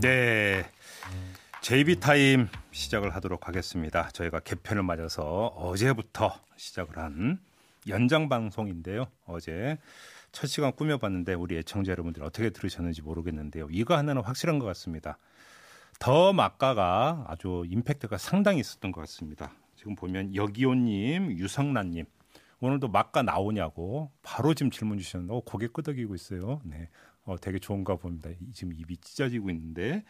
네. JB 타임 시작을 하도록 하겠습니다. 저희가 개편을 맞아서 어제부터 시작을 한 연장 방송인데요. 어제 첫 시간 꾸며봤는데 우리 애청자 여러분들 어떻게 들으셨는지 모르겠는데요. 이거 하나는 확실한 것 같습니다. 더 막가가 아주 임팩트가 상당히 있었던 것 같습니다. 지금 보면 여기온님, 유성란님 오늘도 막가 나오냐고 바로 지금 질문 주셨는데 어, 고개 끄덕이고 있어요. 네, 어, 되게 좋은가 봅니다. 지금 입이 찢어지고 있는데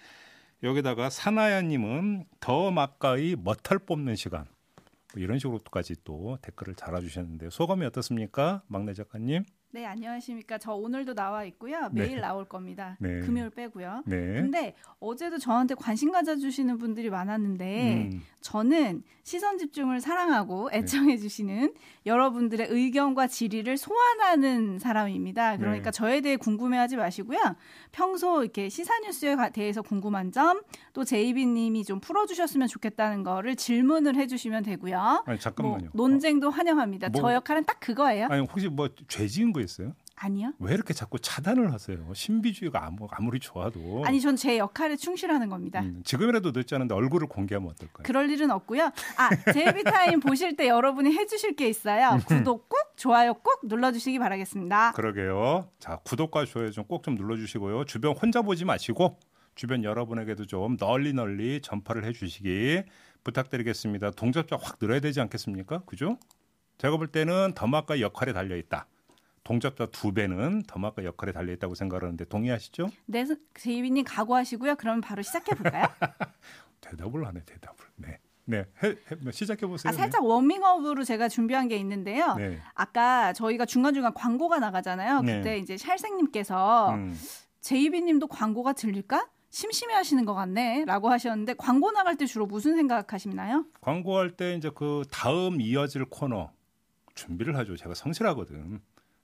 여기다가 사나야님은 더 막가의 머털 뽑는 시간 뭐 이런 식으로까지 또 댓글을 달아주셨는데 소감이 어떻습니까, 막내 작가님? 네, 안녕하십니까. 저 오늘도 나와 있고요. 매일 네. 나올 겁니다. 네. 금요일 빼고요. 네. 근데 어제도 저한테 관심 가져주시는 분들이 많았는데 음, 저는 시선 집중을 사랑하고 애청해 주시는 여러분들의 의견과 질의를 소환하는 사람입니다. 그러니까 네. 저에 대해 궁금해하지 마시고요. 평소 이렇게 시사 뉴스에 가- 대해서 궁금한 점, 또 제이비님이 좀 풀어주셨으면 좋겠다는 거를 질문을 해주시면 되고요. 아니 잠깐만요. 뭐 논쟁도 환영합니다. 뭐- 저 역할은 딱 그거예요. 아니 혹시 뭐 죄지은 거 있어요? 아니요. 왜 이렇게 자꾸 차단을 하세요? 신비주의가 아무, 아무 리 좋아도 아니 전 제 역할에 충실하는 겁니다. 음, 지금이라도 늦지 않은데 얼굴을 공개하면 어떨까요? 그럴 일은 없고요. 아, 제이비타임 보실 때 여러분이 해주실 게 있어요. 구독 꾹, 좋아요 꾹 눌러주시기 바라겠습니다. 그러게요. 자 구독과 좋아요 좀 꼭 좀 눌러주시고요. 주변 혼자 보지 마시고 주변 여러분에게도 좀 널리 널리 전파를 해주시기 부탁드리겠습니다. 동접자 확 늘어야 되지 않겠습니까? 그죠? 제가 볼 때는 더마카 역할에 달려 있다. 동접자 두 배는 더마카 역할에 달려 있다고 생각하는데 동의하시죠? 네, 제이비님 각오하시고요. 그럼 바로 시작해 볼까요? 대답을 하네 대답을. 네, 네 해, 해, 시작해 보세요. 아, 살짝 워밍업으로 제가 준비한 게 있는데요. 네. 아까 저희가 중간 중간 광고가 나가잖아요. 네. 그때 이제 샬생님께서 음. 제이비님도 광고가 들릴까? 심심해 하시는 것 같네. 라고 하셨는데 광고 나갈 때 주로 무슨 생각하시나요? 광고할 때 이제 그 다음 이어질 코너 준비를 하죠. 제가 성실하거든.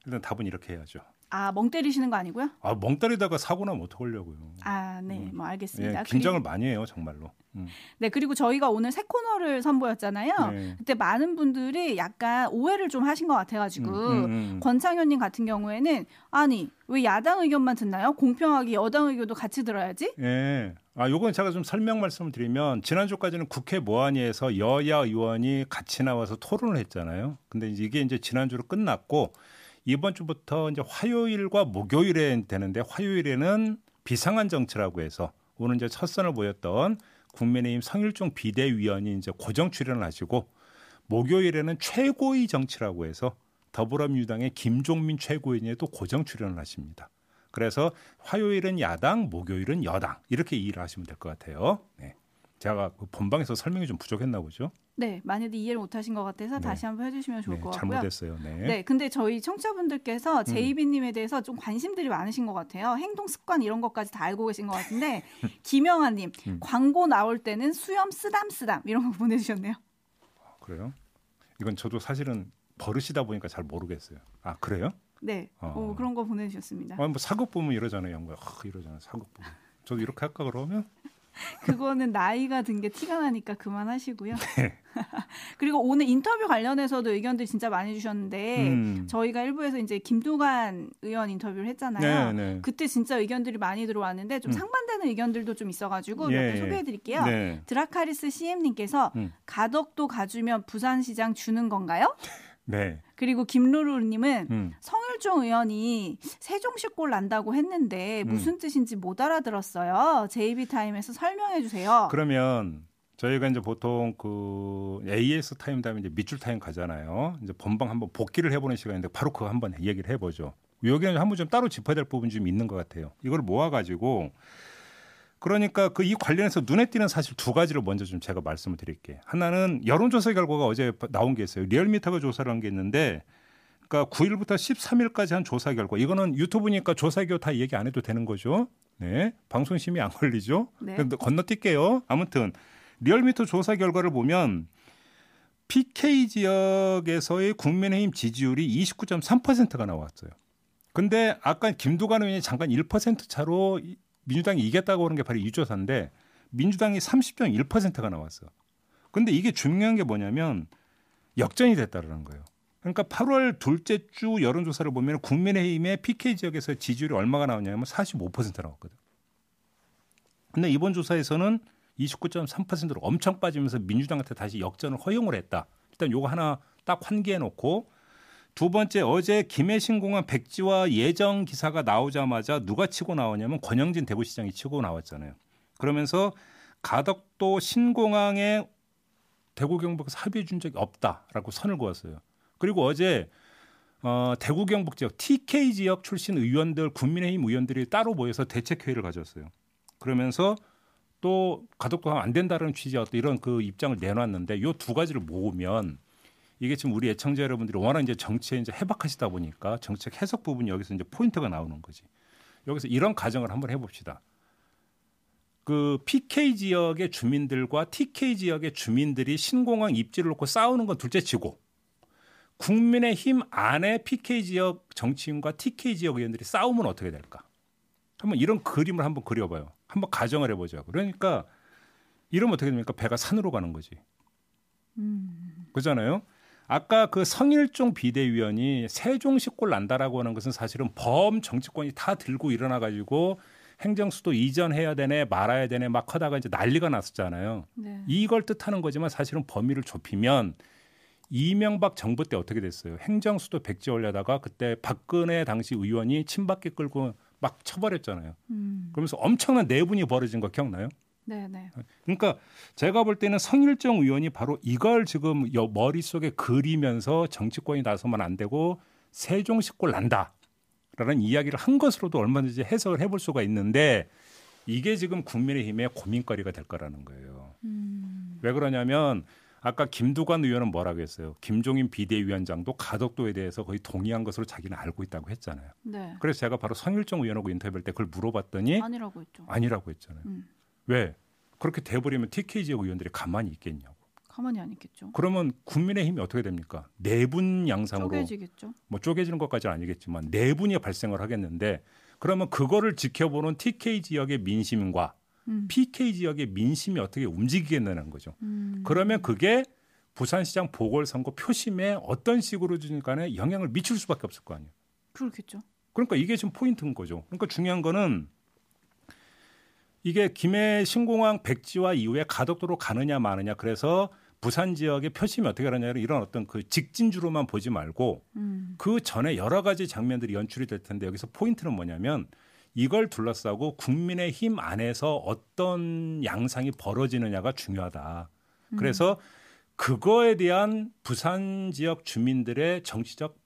일단 답은 이렇게 해야죠. 아, 멍 때리시는 거 아니고요? 아, 멍 때리다가 사고 나면 어떡하려고요. 아, 네, 뭐 알겠습니다. 예, 긴장을 그리고- 많이 해요, 정말로. 음. 네, 그리고 저희가 오늘 새 코너를 선보였잖아요. 네. 그때 많은 분들이 약간 오해를 좀 하신 것 같아가지고 음, 음, 음. 권창현 님 같은 경우에는 아니 왜 야당 의견만 듣나요? 공평하게 여당 의견도 같이 들어야지. 예. 아, 요건 제가 좀 설명 말씀을 드리면 지난주까지는 국회 모안위에서 여야 의원이 같이 나와서 토론을 했잖아요. 근데 이게 이제 지난주로 끝났고 이번 주부터 이제 화요일과 목요일에 되는데 화요일에는 비상한 정치라고 해서 오늘 이제 첫 선을 보였던 국민의힘 성일종 비대위원이 이제 고정 출연을 하시고 목요일에는 최고의 정치라고 해서 더불어민주당의 김종민 최고위원이 또 고정 출연을 하십니다. 그래서 화요일은 야당, 목요일은 여당 이렇게 이해를 하시면 될 것 같아요. 네. 제가 그 본방에서 설명이 좀 부족했나 보죠. 네, 많이들 이해를 못하신 것 같아서 네. 다시 한번 해주시면 좋을 네, 것 같고요. 잘못했어요. 네. 네, 근데 저희 청취자분들께서 제이비님에 대해서 좀 관심들이 많으신 것 같아요. 행동 습관 이런 것까지 다 알고 계신 것 같은데 김영아님 음. 광고 나올 때는 수염 쓰담 쓰담 이런 거 보내주셨네요. 그래요? 이건 저도 사실은 버릇이다 보니까 잘 모르겠어요. 아 그래요? 네, 어. 어, 그런 거 보내주셨습니다. 아니 뭐 사극 보면 이러잖아요, 양가. 아, 이러잖아요, 사극 보면. 저도 이렇게 할까 그러면? 그거는 나이가 든 게 티가 나니까 그만하시고요. 네. 그리고 오늘 인터뷰 관련해서도 의견들 진짜 많이 주셨는데 음. 저희가 일부에서 이제 김두관 의원 인터뷰를 했잖아요. 네, 네. 그때 진짜 의견들이 많이 들어왔는데 좀 음. 상반되는 의견들도 좀 있어가지고 몇 예, 개 예. 소개해드릴게요. 네. 드라카리스 CM님께서 음. 가덕도 가주면 부산시장 주는 건가요? 네. 그리고 김루루님은 음. 성일종 의원이 세종시 골 난다고 했는데 음. 무슨 뜻인지 못 알아들었어요. JB 타임에서 설명해 주세요. 그러면 저희가 이제 보통 그 AS 타임 다음에 이제 밑줄 타임 가잖아요. 이제 본방 한번 복기를 해보는 시간인데 바로 그거 한번 얘기를 해보죠. 여기는 한번 좀 따로 짚어야 될 부분이 좀 있는 것 같아요. 이걸 모아가지고 그러니까 그 이 관련해서 눈에 띄는 사실 두 가지를 먼저 좀 제가 말씀을 드릴게요. 하나는 여론조사 결과가 어제 나온 게 있어요. 리얼미터가 조사를 한 게 있는데 그러니까 9일부터 13일까지 한 조사 결과 이거는 유튜브니까 조사 결과 다 얘기 안 해도 되는 거죠. 네. 방송심이 안 걸리죠. 네. 근데 건너뛸게요. 아무튼 리얼미터 조사 결과를 보면 PK 지역에서의 국민의힘 지지율이 29.3%가 나왔어요. 근데 아까 김두관 의원이 잠깐 1% 차로 이- 민주당이 이겼다고 하는 게 바로 이 조사인데 민주당이 30.1%가 나왔어. 근데 이게 중요한 게 뭐냐면 역전이 됐다라는 거예요. 그러니까 8월 둘째 주 여론조사를 보면 국민의힘의 PK 지역에서 지지율이 얼마가 나왔냐면 45% 나왔거든. 근데 이번 조사에서는 29.3%로 엄청 빠지면서 민주당한테 다시 역전을 허용을 했다. 일단 요거 하나 딱 환기해 놓고 두 번째 어제 김해신 공항 백지화 예정 기사가 나오자마자 누가 치고 나오냐면 권영진 대구시장이 치고 나왔잖아요. 그러면서 가덕도 신공항에 대구 경북에서 합의해 준 적이 없다라고 선을 그었어요. 그리고 어제 어, 대구 경북 지역 TK 지역 출신 의원들 국민의힘 의원들이 따로 모여서 대책 회의를 가졌어요. 그러면서 또 가덕도 하면 안 된다는 취지의 어떤 이런 그 입장을 내놨는데 요 두 가지를 모으면 이게 지금 우리 애청자 여러분들이 워낙 이제 정치에 이제 해박하시다 보니까 정책 해석 부분이 여기서 이제 포인트가 나오는 거지. 여기서 이런 가정을 한번 해봅시다. 그 PK 지역의 주민들과 TK 지역의 주민들이 신공항 입지를 놓고 싸우는 건 둘째치고 국민의힘 안에 PK 지역 정치인과 TK 지역 의원들이 싸우면 어떻게 될까? 한번 이런 그림을 한번 그려봐요. 한번 가정을 해보자. 그러니까 이러면 어떻게 됩니까? 배가 산으로 가는 거지. 음. 그잖아요. 아까 그 성일종 비대위원이 세종시 꼴 난다라고 하는 것은 사실은 범 정치권이 다 들고 일어나 가지고 행정수도 이전해야 되네 말아야 되네 막 하다가 이제 난리가 났었잖아요. 네. 이걸 뜻하는 거지만 사실은 범위를 좁히면 이명박 정부 때 어떻게 됐어요? 행정수도 백지 올려다가 그때 박근혜 당시 의원이 친박계 끌고 막 쳐버렸잖아요. 음. 그러면서 엄청난 내분이 벌어진 거 기억나요? 네, 네. 그러니까 제가 볼 때는 성일정 의원이 바로 이걸 지금 머릿속에 그리면서 정치권이 나서면 안 되고 세종식골 난다. 라는 이야기를 한 것으로도 얼마든지 해석을 해볼 수가 있는데 이게 지금 국민의힘의 고민거리가 될 거라는 거예요. 음. 왜 그러냐면 아까 김두관 의원은 뭐라고 했어요? 김종인 비대위원장도 가덕도에 대해서 거의 동의한 것으로 자기는 알고 있다고 했잖아요. 네. 그래서 제가 바로 성일정 의원하고 인터뷰할 때 그걸 물어봤더니 아니라고 했죠. 아니라고 했잖아요. 음. 왜? 그렇게 돼버리면 TK 지역 의원들이 가만히 있겠냐고. 가만히 안 있겠죠. 그러면 국민의힘이 어떻게 됩니까? 내분 양상으로 쪼개지겠죠. 뭐 쪼개지는 것까지는 아니겠지만 내분이 발생을 하겠는데 그러면 그거를 지켜보는 TK 지역의 민심과 음. PK 지역의 민심이 어떻게 움직이겠냐는 거죠. 음. 그러면 그게 부산시장 보궐선거 표심에 어떤 식으로 주니까에 영향을 미칠 수밖에 없을 거 아니에요. 그렇겠죠. 그러니까 이게 지금 포인트인 거죠. 그러니까 중요한 거는 이게 김해 신공항 백지화 이후에 가덕도로 가느냐 마느냐 그래서 부산 지역의 표심이 어떻게 하느냐 이런 어떤 그 직진주로만 보지 말고 음. 그 전에 여러 가지 장면들이 연출이 될 텐데 여기서 포인트는 뭐냐면 이걸 둘러싸고 국민의 힘 안에서 어떤 양상이 벌어지느냐가 중요하다. 음. 그래서 그거에 대한 부산 지역 주민들의 정치적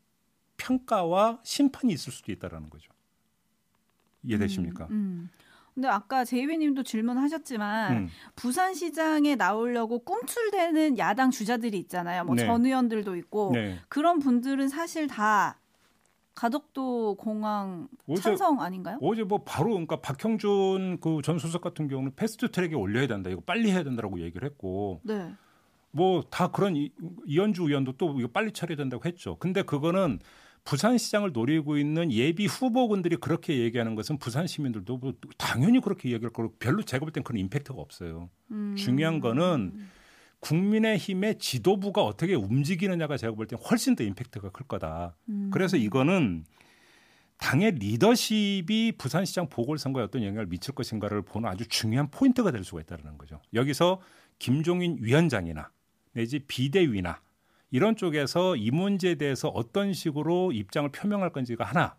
평가와 심판이 있을 수도 있다라는 거죠. 이해되십니까? 음, 음. 근데 아까 제이비님도 질문하셨지만 음. 부산시장에 나오려고 꿈틀대는 야당 주자들이 있잖아요. 뭐전 네. 의원들도 있고 네. 그런 분들은 사실 다 가덕도 공항 어제, 찬성 아닌가요? 어제 뭐 바로 그러니까 박형준 그 전 수석 같은 경우는 패스트 트랙에 올려야 된다. 이거 빨리 해야 된다라고 얘기를 했고. 네. 뭐 다 그런 이, 이현주 의원도 또 이거 빨리 처리해야 된다고 했죠. 근데 그거는 부산시장을 노리고 있는 예비 후보군들이 그렇게 얘기하는 것은 부산 시민들도 뭐 당연히 그렇게 얘기할 거고 별로 제가 볼 땐 그런 임팩트가 없어요. 음. 중요한 거는 국민의힘의 지도부가 어떻게 움직이느냐가 제가 볼 땐 훨씬 더 임팩트가 클 거다. 음. 그래서 이거는 당의 리더십이 부산시장 보궐선거에 어떤 영향을 미칠 것인가를 보는 아주 중요한 포인트가 될 수가 있다는 거죠. 여기서 김종인 위원장이나 내지 비대위나 이런 쪽에서 이 문제에 대해서 어떤 식으로 입장을 표명할 건지가 하나.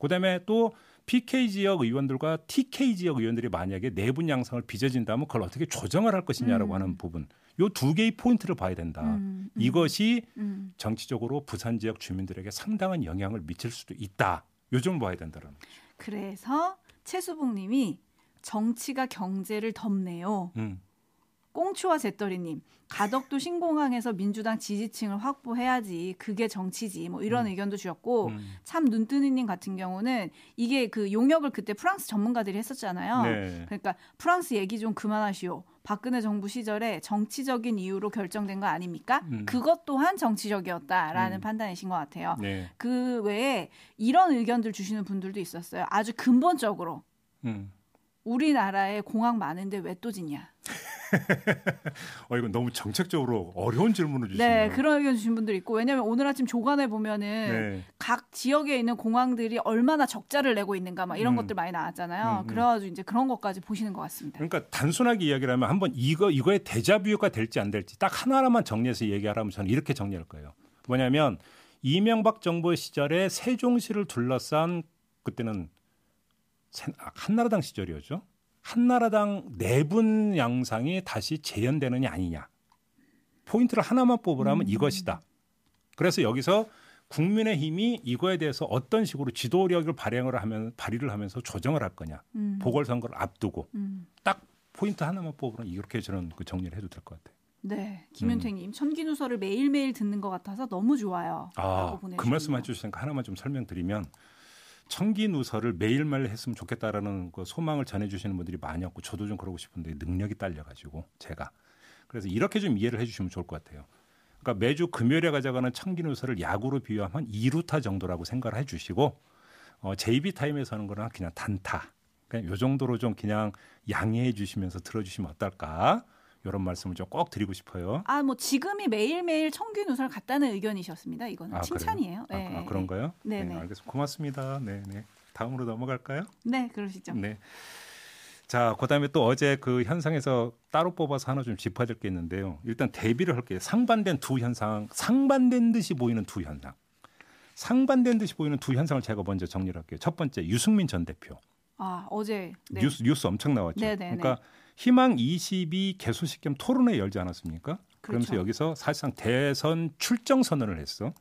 그다음에 또 PK 지역 의원들과 TK 지역 의원들이 만약에 내분 양상을 빚어진다면 그걸 어떻게 조정을 할 것이냐라고 음. 하는 부분. 요 두 개의 포인트를 봐야 된다. 음, 음, 이것이 음. 정치적으로 부산 지역 주민들에게 상당한 영향을 미칠 수도 있다. 요점 봐야 된다는 거죠. 그래서 최수봉 님이 정치가 경제를 덮네요. 음. 꽁추와 재떨이님 가덕도 신공항에서 민주당 지지층을 확보해야지 그게 정치지 뭐 이런 음. 의견도 주셨고 음. 참 눈뜨니님 같은 경우는 이게 그 용역을 그때 프랑스 전문가들이 했었잖아요. 네. 그러니까 프랑스 얘기 좀 그만하시오. 박근혜 정부 시절에 정치적인 이유로 결정된 거 아닙니까? 음. 그것 또한 정치적이었다라는 음. 판단이신 것 같아요. 네. 그 외에 이런 의견들 주시는 분들도 있었어요. 아주 근본적으로 음. 우리나라에 공항 많은데 왜 또 짓냐? 어 이건 너무 정책적으로 어려운 질문을 주시네요. 네, 그런 의견 주신 분들 있고 왜냐하면 오늘 아침 조간에 보면은 네. 각 지역에 있는 공항들이 얼마나 적자를 내고 있는가 막 이런 음. 것들 많이 나왔잖아요. 음, 음. 그래가지고 이제 그런 것까지 보시는 것 같습니다. 그러니까 단순하게 이야기를 하면 한번 이거 이거의 대자뷰가 될지 안 될지 딱 하나만 정리해서 얘기하라면 저는 이렇게 정리할 거예요. 뭐냐면 이명박 정부 시절에 세종시를 둘러싼 그때는 아, 한나라당 시절이었죠. 한나라당 내분 양상이 다시 재현되느냐 아니냐. 포인트를 하나만 뽑으라면 음. 이것이다. 그래서 여기서 국민의 힘이 이거에 대해서 어떤 식으로 지도력을 발행을 하면 발의를 하면서 조정을 할 거냐. 음. 보궐선거를 앞두고 음. 딱 포인트 하나만 뽑으면 이렇게 저는 그 정리를 해도 될 것 같아요. 네, 김윤택님 음. 천기누설을 매일매일 듣는 것 같아서 너무 좋아요. 아, 그 말씀 해 주시니까 하나만 좀 설명드리면 청기 누설을 매일매일 했으면 좋겠다라는 그 소망을 전해주시는 분들이 많이 없고 저도 좀 그러고 싶은데 능력이 딸려가지고 제가 그래서 이렇게 좀 이해를 해주시면 좋을 것 같아요. 그러니까 매주 금요일에 가져가는 청기 누설을 야구로 비유하면 2루타 정도라고 생각을 해주시고 어, JB 타임에서 하는 거는 그냥 단타. 그냥 요 정도로 좀 그냥 양해해 주시면서 들어주시면 어떨까? 이런 말씀을 좀 꼭 드리고 싶어요. 아, 뭐 지금이 매일매일 청균 우설 같다는 의견이셨습니다. 이거는 아, 칭찬이에요. 아, 네. 아, 그런가요? 네, 네, 알겠습니다. 고맙습니다. 네, 네. 다음으로 넘어갈까요? 네, 그러시죠. 네. 자, 그다음에 또 어제 그 현상에서 따로 뽑아서 하나 좀 짚어야 게 있는데요. 일단 대비를 할게요. 상반된 두 현상, 상반된 듯이 보이는 두 현상. 상반된 듯이 보이는 두 현상을 제가 먼저 정리를 할게요. 첫 번째 유승민 전 대표. 아, 어제 네. 뉴스 뉴스 엄청 나왔죠. 네네 네, 그러니까 네. 희망 22 개소식 겸 토론회 열지 않았습니까? 그렇죠. 그러면서 여기서 사실상 대선 출정 선언을 했어.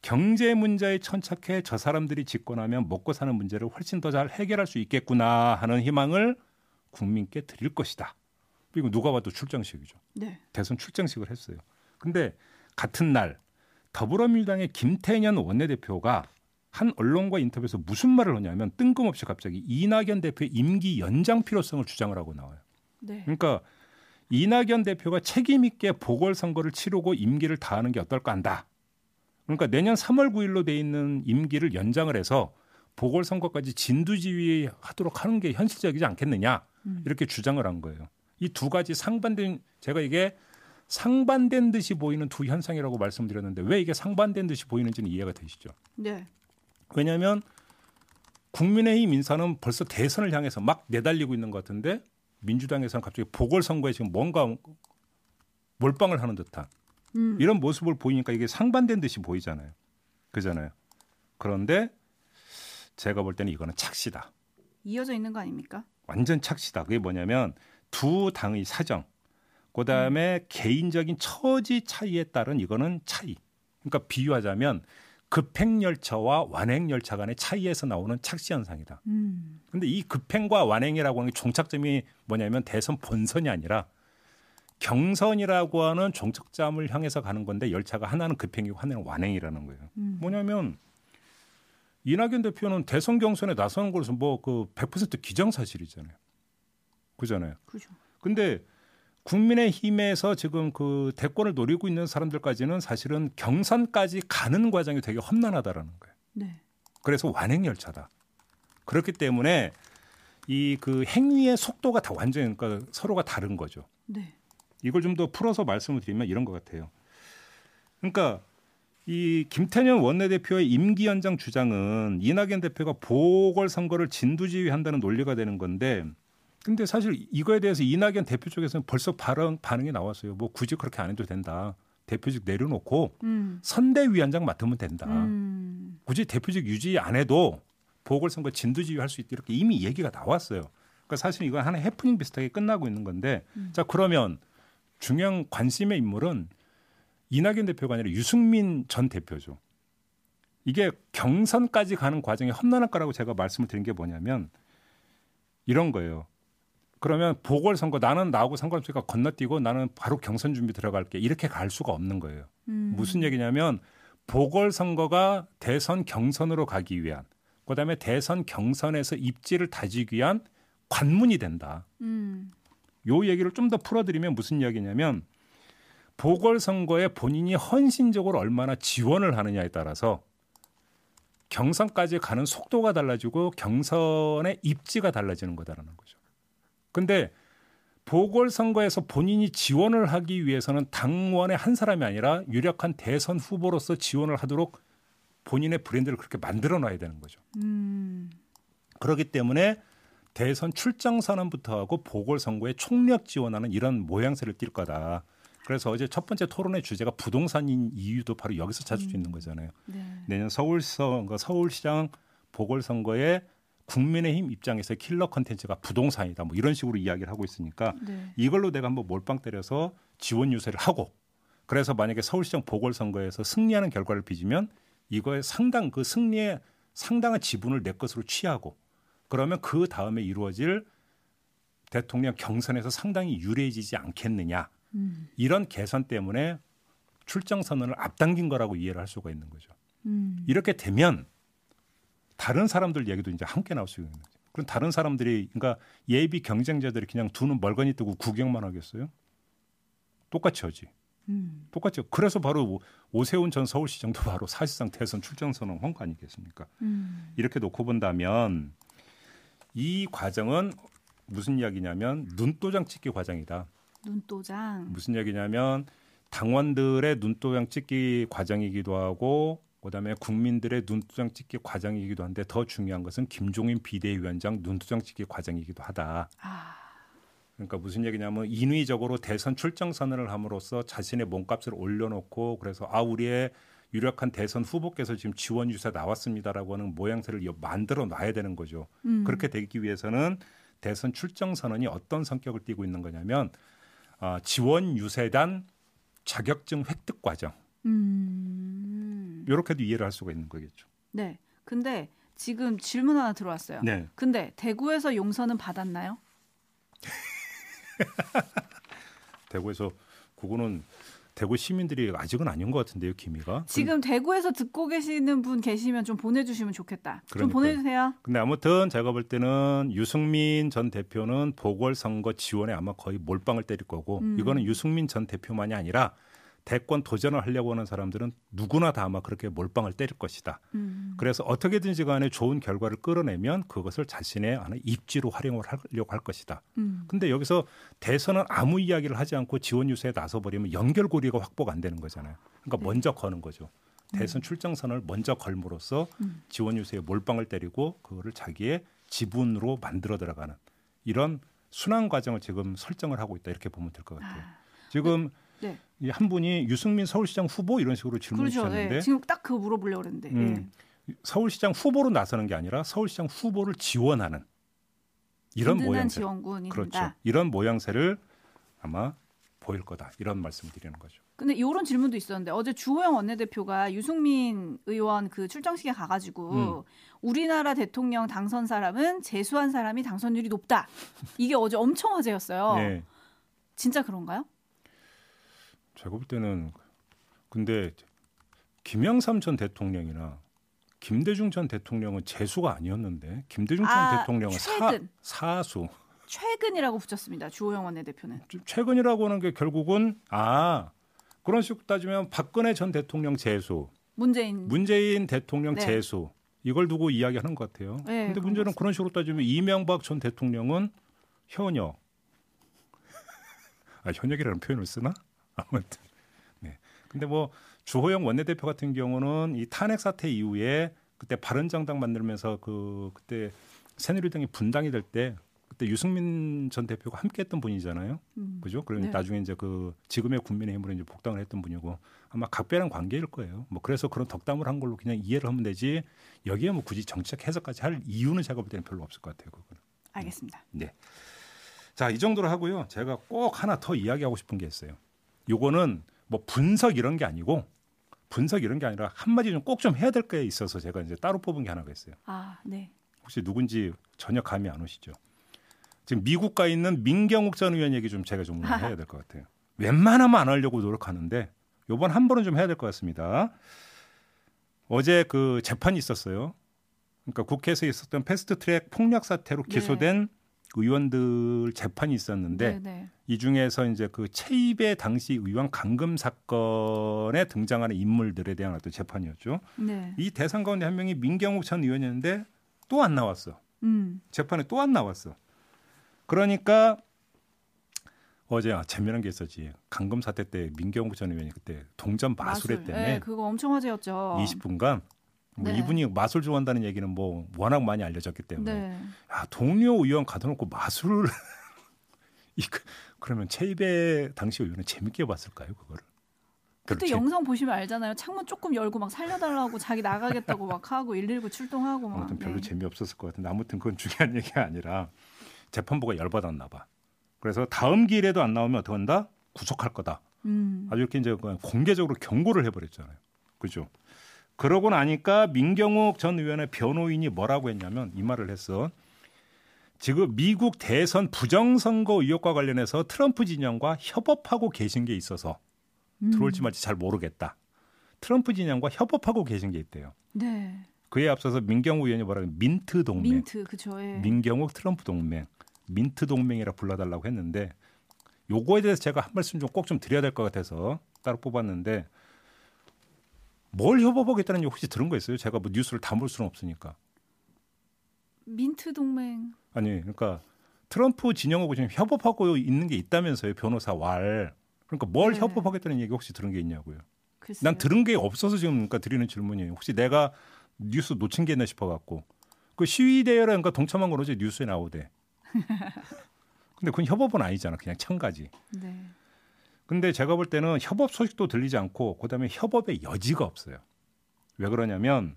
경제 문제에 천착해 저 사람들이 집권하면 먹고 사는 문제를 훨씬 더 잘 해결할 수 있겠구나 하는 희망을 국민께 드릴 것이다. 그리고 누가 봐도 출정식이죠. 네. 대선 출정식을 했어요. 근데 같은 날 더불어민주당의 김태년 원내대표가 한 언론과 인터뷰에서 무슨 말을 하냐면 뜬금없이 갑자기 이낙연 대표의 임기 연장 필요성을 주장을 하고 나와요. 네. 그러니까 이낙연 대표가 책임 있게 보궐선거를 치르고 임기를 다하는 게 어떨까 한다. 그러니까 내년 3월 9일로 돼 있는 임기를 연장을 해서 보궐선거까지 진두지휘하도록 하는 게 현실적이지 않겠느냐 음. 이렇게 주장을 한 거예요. 이 두 가지 상반된 제가 이게 상반된 듯이 보이는 두 현상이라고 말씀드렸는데 왜 이게 상반된 듯이 보이는지는 이해가 되시죠? 네. 왜냐하면 국민의힘 인사는 벌써 대선을 향해서 막 내달리고 있는 것 같은데 민주당에서는 갑자기 보궐선거에 지금 뭔가 몰빵을 하는 듯한 음. 이런 모습을 보이니까 이게 상반된 듯이 보이잖아요. 그잖아요. 그런데 제가 볼 때는 이거는 착시다. 이어져 있는 거 아닙니까? 완전 착시다. 그게 뭐냐면 두 당의 사정, 그 다음에 음. 개인적인 처지 차이에 따른 이거는 차이. 그러니까 비유하자면 급행열차와 완행열차 간의 차이에서 나오는 착시 현상이다. 음. 근데 이 급행과 완행이라고 하는 게 종착점이 뭐냐면 대선 본선이 아니라 경선이라고 하는 종착점을 향해서 가는 건데 열차가 하나는 급행이고 하나는 완행이라는 거예요. 음. 뭐냐면 이낙연 대표는 대선 경선에 나서는 것은 뭐그 100% 기정사실이잖아요. 그잖아요. 그죠. 근데 국민의힘에서 지금 그 대권을 노리고 있는 사람들까지는 사실은 경선까지 가는 과정이 되게 험난하다라는 거예요. 네. 그래서 완행 열차다. 그렇기 때문에 이 그 행위의 속도가 다 완전히 그러니까 서로가 다른 거죠. 네. 이걸 좀 더 풀어서 말씀을 드리면 이런 것 같아요. 그러니까 이 김태년 원내대표의 임기 연장 주장은 이낙연 대표가 보궐선거를 진두지휘한다는 논리가 되는 건데 근데 사실 이거에 대해서 이낙연 대표 쪽에서는 벌써 발언 반응이 나왔어요. 뭐 굳이 그렇게 안 해도 된다. 대표직 내려놓고 음. 선대위원장 맡으면 된다. 음. 굳이 대표직 유지 안 해도 보궐선거 진두지휘 할 수 있다. 이렇게 이미 얘기가 나왔어요. 그러니까 사실 이건 하나의 해프닝 비슷하게 끝나고 있는 건데 음. 자 그러면 중요한 관심의 인물은 이낙연 대표가 아니라 유승민 전 대표죠. 이게 경선까지 가는 과정이 험난할 거라고 제가 말씀을 드린 게 뭐냐면 이런 거예요. 그러면 보궐선거 나는 나하고 상관없으니까 건너뛰고 나는 바로 경선 준비 들어갈게 이렇게 갈 수가 없는 거예요. 음. 무슨 얘기냐면 보궐선거가 대선 경선으로 가기 위한 그다음에 대선 경선에서 입지를 다지기 위한 관문이 된다. 음. 요 얘기를 좀 더 풀어드리면 무슨 이야기냐면 보궐선거에 본인이 헌신적으로 얼마나 지원을 하느냐에 따라서 경선까지 가는 속도가 달라지고 경선의 입지가 달라지는 거다라는 거죠. 근데 보궐선거에서 본인이 지원을 하기 위해서는 당원의 한 사람이 아니라 유력한 대선 후보로서 지원을 하도록 본인의 브랜드를 그렇게 만들어 놔야 되는 거죠. 음. 그렇기 때문에 대선 출장 선언부터 하고 보궐선거에 총력 지원하는 이런 모양새를 띌 거다. 그래서 어제 첫 번째 토론의 주제가 부동산인 이유도 바로 여기서 찾을 수 있는 음. 거잖아요. 네. 내년 서울 선거, 서울시장 보궐선거에 국민의힘 입장에서 킬러 컨텐츠가 부동산이다. 뭐 이런 식으로 이야기를 하고 있으니까 네. 이걸로 내가 한번 몰빵 때려서 지원 유세를 하고 그래서 만약에 서울시장 보궐선거에서 승리하는 결과를 빚으면 이거에 상당 그 승리에 상당한 지분을 내 것으로 취하고 그러면 그 다음에 이루어질 대통령 경선에서 상당히 유리해지지 않겠느냐 음. 이런 계산 때문에 출정 선언을 앞당긴 거라고 이해를 할 수가 있는 거죠. 음. 이렇게 되면 다른 사람들 얘기도 이제 함께 나올 수 있는 거죠. 그럼 다른 사람들이 그러니까 예비 경쟁자들이 그냥 두눈 멀거니 뜨고 구경만 하겠어요? 똑같이 하지. 음. 똑같죠. 그래서 바로 오세훈 전 서울시장도 바로 사실상 대선 출정 선언 한 거 아니겠습니까? 음. 이렇게 놓고 본다면 이 과정은 무슨 이야기냐면 눈도장 찍기 과정이다. 눈도장. 무슨 얘기냐면 당원들의 눈도장 찍기 과정이기도 하고 그다음에 국민들의 눈도장 찍기 과정이기도 한데 더 중요한 것은 김종인 비대위원장 눈도장 찍기 과정이기도 하다. 아. 그러니까 무슨 얘기냐면 인위적으로 대선 출정 선언을 함으로써 자신의 몸값을 올려놓고 그래서 아 우리의 유력한 대선 후보께서 지금 지원 유세 나왔습니다라고 하는 모양새를 만들어 놔야 되는 거죠. 음. 그렇게 되기 위해서는 대선 출정 선언이 어떤 성격을 띠고 있는 거냐면 어, 지원 유세단 자격증 획득 과정. 음. 이렇게도 이해를 할 수가 있는 거겠죠. 네. 근데 지금 질문 하나 들어왔어요. 네. 근데 대구에서 용서는 받았나요? 대구에서 그거는 대구 시민들이 아직은 아닌 것 같은데요, 기미가. 지금 대구에서 듣고 계시는 분 계시면 좀 보내주시면 좋겠다. 그러니까요. 좀 보내주세요. 근데 아무튼 제가 볼 때는 유승민 전 대표는 보궐선거 지원에 아마 거의 몰빵을 때릴 거고 음. 이거는 유승민 전 대표만이 아니라 대권 도전을 하려고 하는 사람들은 누구나 다 아마 그렇게 몰빵을 때릴 것이다. 음. 그래서 어떻게든지 간에 좋은 결과를 끌어내면 그것을 자신의 하나 입지로 활용을 하려고 할 것이다. 음. 근데 여기서 대선은 아무 이야기를 하지 않고 지원 유세에 나서 버리면 연결고리가 확보가 안 되는 거잖아요. 그러니까 네. 먼저 거는 거죠. 대선 음. 출정선을 먼저 걸므로써 음. 지원 유세에 몰빵을 때리고 그거를 자기의 지분으로 만들어 들어가는 이런 순환 과정을 지금 설정을 하고 있다 이렇게 보면 될 것 같아요. 아. 지금 네. 한 분이 유승민 서울시장 후보 이런 식으로 질문 그렇죠. 주셨는데 네. 지금 딱 그거 물어보려고 그랬는데 음, 네. 서울시장 후보로 나서는 게 아니라 서울시장 후보를 지원하는 이런 모양새 지원군이 그렇죠. 이런 모양새를 아마 보일 거다 이런 말씀을 드리는 거죠. 근데 이런 질문도 있었는데 어제 주호영 원내대표가 유승민 의원 그 출정식에 가가지고 음. 우리나라 대통령 당선 사람은 재수한 사람이 당선율이 높다. 이게 어제 엄청 화제였어요. 네. 진짜 그런가요? 제가 볼 때는 근데 김영삼 전 대통령이나 김대중 전 대통령은 재수가 아니었는데 김대중 전 아, 대통령은 최근. 사, 사수. 최근이라고 붙였습니다. 주호영 원내대표는. 최근이라고 하는 게 결국은 아 그런 식으로 따지면 박근혜 전 대통령 재수, 문재인 문재인 대통령 네. 재수 이걸 두고 이야기하는 것 같아요. 네, 근데 문제는 그런 식으로 따지면 이명박 전 대통령은 현역. 아 현역이라는 표현을 쓰나? 아무튼. 네. 근데 뭐 주호영 원내대표 같은 경우는 이 탄핵 사태 이후에 그때 바른정당 만들면서 그 그때 새누리당이 분당이 될 때 그때 유승민 전 대표가 함께했던 분이잖아요. 음. 그죠? 그러니 네. 나중에 이제 그 지금의 국민의힘으로 이제 복당을 했던 분이고 아마 각별한 관계일 거예요. 뭐 그래서 그런 덕담을 한 걸로 그냥 이해를 하면 되지 여기에 뭐 굳이 정치적 해석까지 할 이유는 제가 볼 때는 별로 없을 것 같아요. 그거는. 알겠습니다. 네. 자, 이 정도로 하고요. 제가 꼭 하나 더 이야기하고 싶은 게 있어요. 요거는 뭐 분석 이런 게 아니고 분석 이런 게 아니라 한마디 좀 꼭좀 좀 해야 될 게 있어서 제가 이제 따로 뽑은 게 하나가 있어요. 아, 네. 혹시 누군지 전혀 감이 안 오시죠? 지금 미국 가 있는 민경욱 전 의원 얘기 좀 제가 좀 해야 될 것 같아요. 웬만하면 안 하려고 노력하는데 요번 한 번은 좀 해야 될 것 같습니다. 어제 그 재판이 있었어요. 그러니까 국회에서 있었던 패스트 트랙 폭력 사태로 네. 기소된 네. 의원들 재판이 있었는데 네네. 네. 이 중에서 이제 그 최입의 당시 의원 감금 사건에 등장하는 인물들에 대한 어떤 재판이었죠. 네. 이 대상 가운데 한 명이 민경욱 전 의원이었는데 또 안 나왔어. 음. 재판에 또 안 나왔어. 그러니까 어제 아, 재미난 게 있었지. 강금 사태 때 민경욱 전 의원이 그때 동전 마술회 마술. 때문에 네, 그거 엄청 화제였죠. 20분간 뭐 네. 이분이 마술 좋아한다는 얘기는 뭐 워낙 많이 알려졌기 때문에 네. 야, 동료 의원 가둬놓고 마술을 그, 그러면 최입의 당시 의원은 재밌게 봤을까요 그거를? 그때 그렇지. 영상 보시면 알잖아요. 창문 조금 열고 막 살려달라고 자기 나가겠다고 막 하고 119 출동하고 막. 아무튼 별로 네. 재미없었을 것 같은데 아무튼 그건 중요한 얘기가 아니라 재판부가 열받았나 봐. 그래서 다음 기일에도 안 나오면 어떻게 한다? 구속할 거다. 음. 아주 이렇게 이제 공개적으로 경고를 해버렸잖아요. 그죠? 그러고 나니까 민경욱 전 의원의 변호인이 뭐라고 했냐면 이 말을 했어. 지금 미국 대선 부정선거 의혹과 관련해서 트럼프 진영과 협업하고 계신 게 있어서 음. 들어올지 말지 잘 모르겠다. 트럼프 진영과 협업하고 계신 게 있대요. 네. 그에 앞서서 민경욱 의원이 뭐라고 민트 동맹. 민트 그죠. 예. 민경욱 트럼프 동맹. 민트 동맹이라 불러달라고 했는데 요거에 대해서 제가 한 말씀 좀 꼭좀 좀 드려야 될 것 같아서 따로 뽑았는데 뭘 협업하겠다는 얘기 혹시 들은 거 있어요? 제가 뭐 뉴스를 담을 수는 없으니까. 민트 동맹. 아니 그러니까 트럼프 진영하고 지금 협업하고 있는 게 있다면서요 변호사 왈. 그러니까 뭘 네. 협업하겠다는 얘기 혹시 들은 게 있냐고요. 글쎄요. 난 들은 게 없어서 지금 그러니까 드리는 질문이에요. 혹시 내가 뉴스 놓친 게 있나 싶어 갖고 그 시위 대회라니까 그러니까 동참한 걸 어제 뉴스에 나오대. 근데 그건 협업은 아니잖아. 그냥 참가지. 네. 근데 제가 볼 때는 협업 소식도 들리지 않고 그다음에 협업의 여지가 없어요. 왜 그러냐면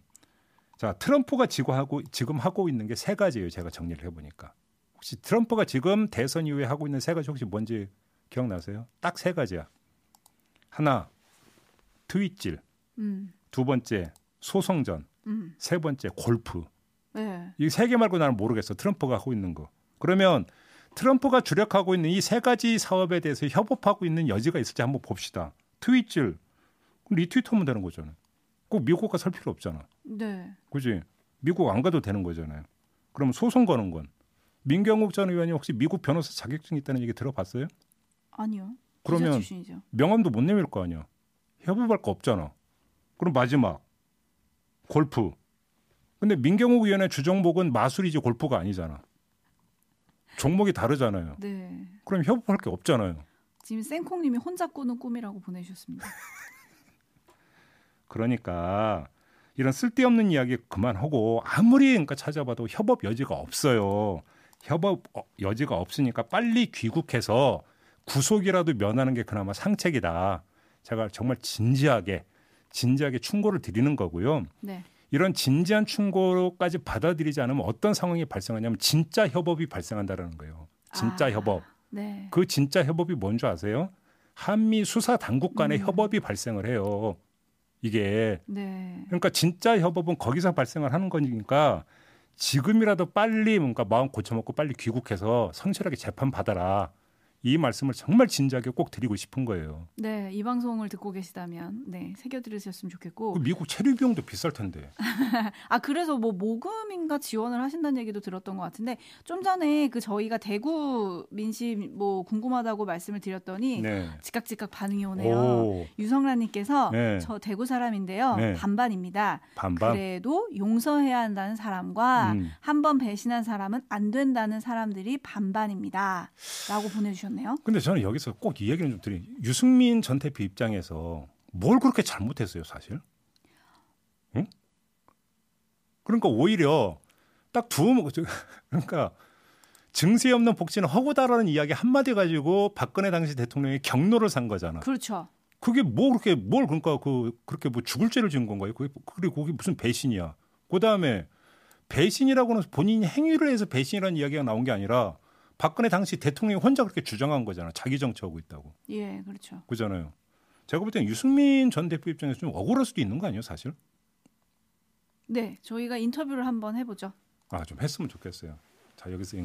자 트럼프가 지금 하고 지금 하고 있는 게 세 가지예요. 제가 정리를 해보니까 혹시 트럼프가 지금 대선 이후에 하고 있는 세 가지 혹시 뭔지 기억나세요? 딱 세 가지야. 하나 트윗질, 음. 두 번째 소송전, 음. 세 번째 골프. 네. 이세 개 말고 나는 모르겠어. 트럼프가 하고 있는 거. 그러면 트럼프가 주력하고 있는 이 세 가지 사업에 대해서 협업하고 있는 여지가 있을지 한번 봅시다. 트윗질 리트윗하면 되는 거잖아요. 꼭 미국 가살 필요 없잖아. 네. 그지? 미국 안 가도 되는 거잖아요. 그럼 소송 거는 건 민경욱 전 의원이 혹시 미국 변호사 자격증 있다는 얘기 들어봤어요? 아니요. 그러면 명함도 못 내밀 거 아니야. 협업할 거 없잖아. 그럼 마지막 골프. 근데 민경욱 의원의 주종목은 마술이지 골프가 아니잖아. 종목이 다르잖아요. 네. 그럼 협업할 게 없잖아요. 지금 생콩님이 혼자 꾸는 꿈이라고 보내주셨습니다. 그러니까 이런 쓸데없는 이야기 그만하고 아무리 그러니까 찾아봐도 협업 여지가 없어요. 협업 어, 여지가 없으니까 빨리 귀국해서 구속이라도 면하는 게 그나마 상책이다. 제가 정말 진지하게 진지하게 충고를 드리는 거고요. 네. 이런 진지한 충고까지 받아들이지 않으면 어떤 상황이 발생하냐면 진짜 협업이 발생한다라는 거예요. 진짜 아, 협업. 네. 그 진짜 협업이 뭔지 아세요? 한미 수사 당국 간의 음. 협업이 발생을 해요. 이게 네. 그러니까 진짜 협업은 거기서 발생을 하는 거니까 지금이라도 빨리 뭔가 마음 고쳐먹고 빨리 귀국해서 성실하게 재판 받아라. 이 말씀을 정말 진지하게 꼭 드리고 싶은 거예요. 네, 이 방송을 듣고 계시다면 네 새겨 들으셨으면 좋겠고. 그 미국 체류 비용도 비쌀 텐데. 아 그래서 뭐 모금인가 지원을 하신다는 얘기도 들었던 것 같은데 좀 전에 그 저희가 대구 민심 뭐 궁금하다고 말씀을 드렸더니 네. 즉각즉각 반응이 오네요. 오. 유성란님께서 네. 저 대구 사람인데요 네. 반반입니다. 반반. 그래도 용서해야 한다는 사람과 음. 한번 배신한 사람은 안 된다는 사람들이 반반입니다.라고 보내주셨. 하셨네요. 근데 저는 여기서 꼭 이 얘기를 좀 드린 유승민 전 대표 입장에서 뭘 그렇게 잘못했어요, 사실? 응? 그러니까 오히려 딱 두, 그러니까 증세 없는 복지는 허구다라는 이야기 한마디 가지고 박근혜 당시 대통령이 경로를 산 거잖아. 그렇죠. 그게 뭐 그렇게 뭘 그러니까 그 그렇게 뭐 죽을 죄를 지은 건가요? 그게 그리고 그게 무슨 배신이야. 그 다음에 배신이라고는 본인이 행위를 해서 배신이라는 이야기가 나온 게 아니라 박근혜 당시 대통령이 혼자 그렇게 주장한 거잖아. 자기 정치하고 있다고. 예, 그렇죠. 그잖아요. 제가 볼 때는 유승민 전 대표 입장에서 좀 억울할 수도 있는 거 아니에요, 사실? 네, 저희가 인터뷰를 한번 해보죠. 아, 좀 했으면 좋겠어요. 자, 여기서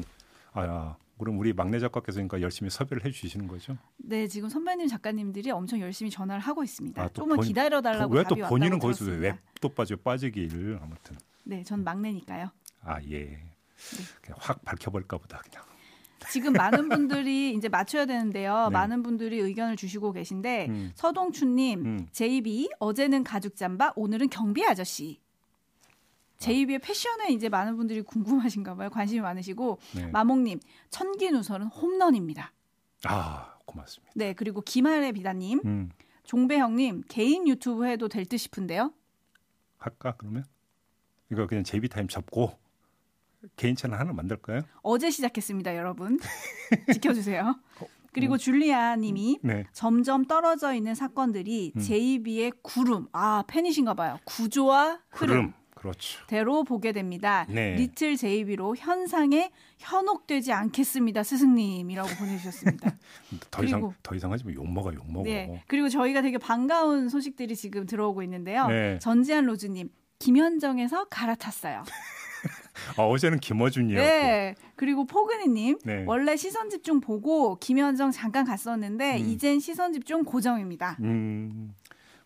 아, 야, 그럼 우리 막내 작가께서 그러니까 열심히 섭외를 해주시는 거죠? 네, 지금 선배님 작가님들이 엄청 열심히 전화를 하고 있습니다. 아, 조금만 기다려 달라고 왜 또 본인은 거기서 왜또 빠져 빠지길 아무튼. 네, 전 막내니까요. 아 예. 네. 그냥 확 밝혀버릴까 보다 그냥. 지금 많은 분들이 이제 맞춰야 되는데요. 네. 많은 분들이 의견을 주시고 계신데 음. 서동춘님, 음. 제이비 어제는 가죽 잠바, 오늘은 경비 아저씨. 제이비의 패션에 이제 많은 분들이 궁금하신가 봐요. 관심이 많으시고 네. 마몽님 천기 누설은 홈런입니다. 아 고맙습니다. 네, 그리고 김아래 비다님, 음. 종배형님 개인 유튜브 해도 될 듯 싶은데요. 할까 그러면? 이거 그냥 제비타임 접고 개인 채널 하나 만들까요? 어제 시작했습니다, 여러분. 지켜주세요. 어, 그리고 음. 줄리아님이 네. 점점 떨어져 있는 사건들이 음. 제이비의 구름, 아 팬이신가 봐요. 구조와 흐름. 흐름. 그렇죠. 대로 보게 됩니다. 네. 리틀 제이비로 현상에 현혹되지 않겠습니다, 스승님이라고 보내주셨습니다. 더 이상 그리고, 더 이상 하지만 욕 먹어, 욕 먹어. 네. 그리고 저희가 되게 반가운 소식들이 지금 들어오고 있는데요. 네. 전지한 로즈님, 김현정에서 갈아탔어요. 아, 어제는 김어준이요. 네. 그리고 포근이님 네. 원래 시선 집중 보고 김현정 잠깐 갔었는데 음. 이젠 시선 집중 고정입니다. 음.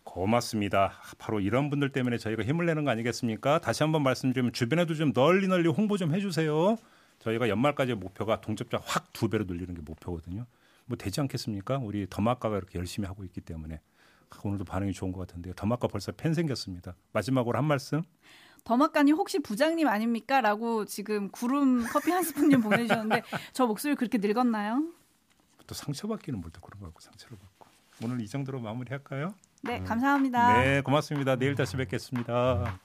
고맙습니다. 바로 이런 분들 때문에 저희가 힘을 내는 거 아니겠습니까? 다시 한번 말씀드리면 주변에도 좀 널리 널리 홍보 좀 해주세요. 저희가 연말까지 목표가 동접자 확 두 배로 늘리는 게 목표거든요. 뭐 되지 않겠습니까? 우리 더마카가 이렇게 열심히 하고 있기 때문에 오늘도 반응이 좋은 것 같은데요. 더마카 벌써 팬 생겼습니다. 마지막으로 한 말씀. 더마까님 혹시 부장님 아닙니까? 라고 지금 구름 커피 한 스푼님 보내주셨는데 저 목소리 그렇게 늙었나요? 또 상처받기는 뭐 뭘또 그런 거 같고 상처를 받고 오늘 이 정도로 마무리할까요? 네 음. 감사합니다. 네 고맙습니다. 내일 다시 뵙겠습니다.